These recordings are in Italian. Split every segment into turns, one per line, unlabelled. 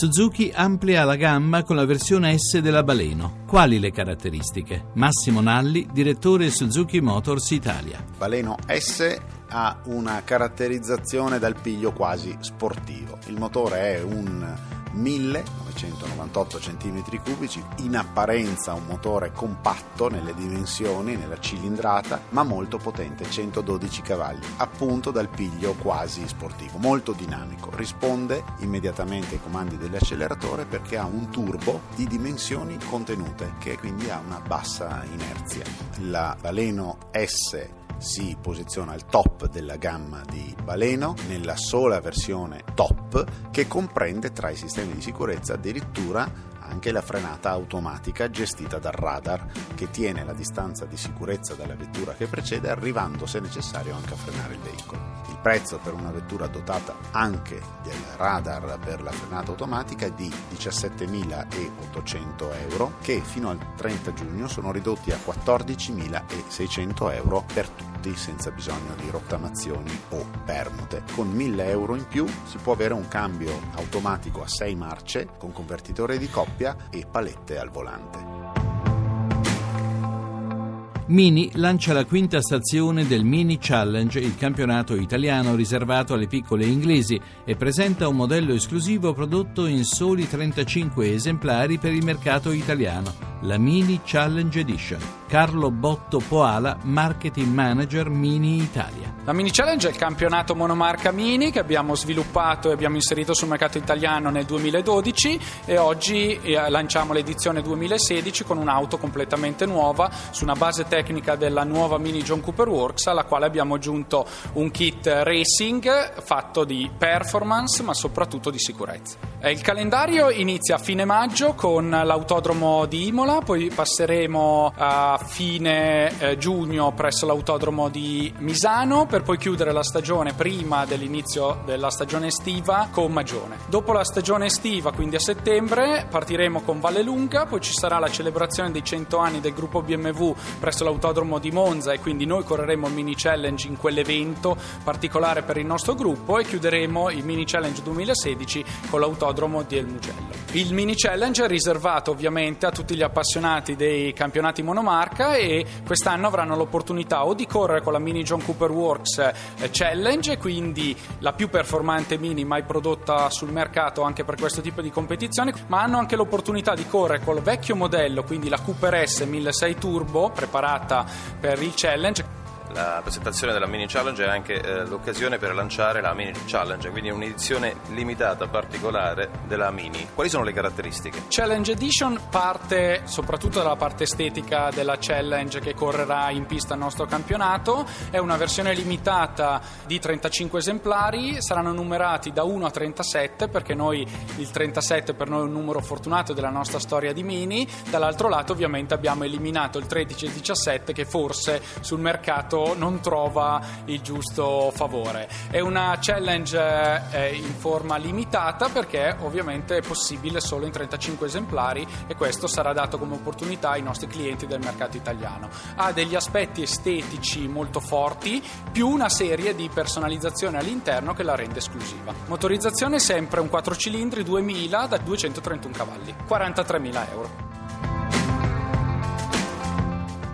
Suzuki amplia la gamma con la versione S della Baleno. Quali le caratteristiche? Massimo Nalli, direttore Suzuki Motors Italia.
Baleno S ha una caratterizzazione dal piglio quasi sportivo. Il motore è un 1998 cm3, in apparenza un motore compatto nelle dimensioni, nella cilindrata, ma molto potente, 112 cavalli, appunto dal piglio quasi sportivo, molto dinamico, risponde immediatamente ai comandi dell'acceleratore perché ha un turbo di dimensioni contenute che quindi ha una bassa inerzia. La Baleno S si posiziona al top della gamma di Baleno nella sola versione top che comprende tra i sistemi di sicurezza addirittura anche la frenata automatica gestita dal radar che tiene la distanza di sicurezza dalla vettura che precede arrivando se necessario anche a frenare il veicolo. Il prezzo per una vettura dotata anche del radar per la frenata automatica è di 17.800 euro che fino al 30 giugno sono ridotti a 14.600 euro per tutti senza bisogno di rottamazioni o permute. Con 1000 euro in più si può avere un cambio automatico a 6 marce con convertitore di coppia e palette al volante.
Mini lancia la quinta stazione del Mini Challenge, il campionato italiano riservato alle piccole inglesi, e presenta un modello esclusivo prodotto in soli 35 esemplari per il mercato italiano, la Mini Challenge Edition. Carlo Botto Poala, Marketing Manager Mini Italia.
La Mini Challenge è il campionato monomarca Mini che abbiamo sviluppato e abbiamo inserito sul mercato italiano nel 2012 e oggi eh, lanciamo l'edizione 2016 con un'auto completamente nuova su una base tecnica della nuova Mini John Cooper Works alla quale abbiamo aggiunto un kit racing fatto di performance ma soprattutto di sicurezza. Il calendario inizia a fine maggio con l'autodromo di Imola, poi passeremo a fine eh, giugno presso l'autodromo di Misano per poi chiudere la stagione prima dell'inizio della stagione estiva con Magione. Dopo la stagione estiva, quindi a settembre, partiremo con Vallelunga, poi ci sarà la celebrazione dei 100 anni del gruppo BMW presso l'autodromo di Monza e quindi noi correremo il mini challenge in quell'evento particolare per il nostro gruppo e chiuderemo il mini challenge 2016 con l'autodromo di El Mugello. Il mini challenge è riservato ovviamente a tutti gli appassionati dei campionati monomarca e quest'anno avranno l'opportunità o di correre con la mini John Cooper Works eh, Challenge, quindi la più performante mini mai prodotta sul mercato anche per questo tipo di competizioni, ma hanno anche l'opportunità di correre col vecchio modello, quindi la Cooper S 1600 Turbo preparata per il challenge
la presentazione della Mini Challenge è anche eh, l'occasione per lanciare la Mini Challenge, quindi un'edizione limitata, particolare della Mini. Quali sono le caratteristiche?
Challenge Edition parte soprattutto dalla parte estetica della Challenge che correrà in pista al nostro campionato. È una versione limitata di 35 esemplari, saranno numerati da 1 a 37 perché noi il 37 per noi è un numero fortunato della nostra storia di Mini. Dall'altro lato ovviamente abbiamo eliminato il 13 e il 17 che forse sul mercato non trova il giusto favore. È una challenge eh, in forma limitata perché ovviamente è possibile solo in 35 esemplari e questo sarà dato come opportunità ai nostri clienti del mercato italiano. Ha degli aspetti estetici molto forti più una serie di personalizzazione all'interno che la rende esclusiva. Motorizzazione sempre un 4 cilindri 2000 da 231 cavalli, 43.000 euro.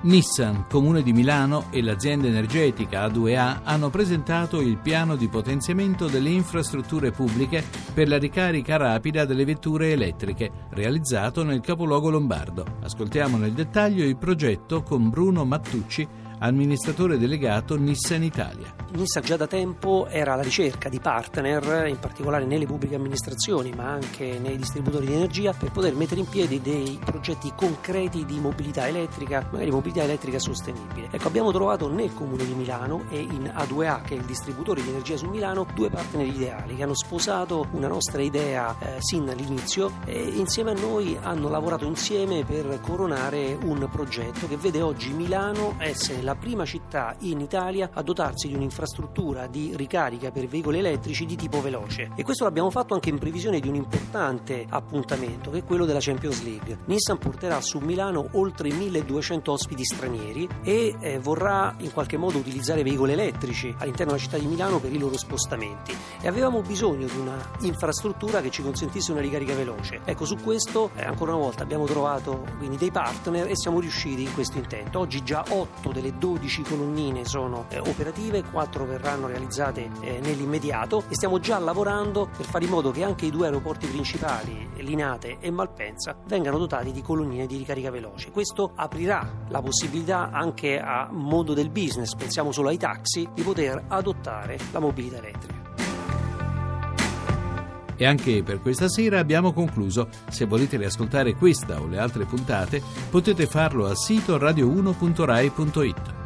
Nissan, Comune di Milano e l'azienda energetica A2A hanno presentato il piano di potenziamento delle infrastrutture pubbliche per la ricarica rapida delle vetture elettriche, realizzato nel capoluogo lombardo. Ascoltiamo nel dettaglio il progetto con Bruno Mattucci, amministratore delegato Nissan Italia.
Nissan già da tempo era alla ricerca di partner, in particolare nelle pubbliche amministrazioni, ma anche nei distributori di energia, per poter mettere in piedi dei progetti concreti di mobilità elettrica, magari mobilità elettrica sostenibile. Ecco, abbiamo trovato nel comune di Milano e in A2A, che è il distributore di energia su Milano, due partner ideali che hanno sposato una nostra idea eh, sin dall'inizio e insieme a noi hanno lavorato insieme per coronare un progetto che vede oggi Milano essere la prima città in Italia a dotarsi di un'infrastruttura di ricarica per veicoli elettrici di tipo veloce e questo l'abbiamo fatto anche in previsione di un importante appuntamento che è quello della Champions League. Nissan porterà su Milano oltre 1200 ospiti stranieri e eh, vorrà in qualche modo utilizzare veicoli elettrici all'interno della città di Milano per i loro spostamenti e avevamo bisogno di una infrastruttura che ci consentisse una ricarica veloce. Ecco, su questo eh, ancora una volta abbiamo trovato quindi dei partner e siamo riusciti in questo intento. Oggi già 8 delle 12 colonnine sono eh, operative, 4 verranno realizzate eh, nell'immediato e stiamo già lavorando per fare in modo che anche i due aeroporti principali, Linate e Malpensa, vengano dotati di colonnine di ricarica veloce. Questo aprirà la possibilità anche a mondo del business, pensiamo solo ai taxi, di poter adottare la mobilità elettrica.
E anche per questa sera abbiamo concluso. Se volete riascoltare questa o le altre puntate, potete farlo al sito radio1.rai.it.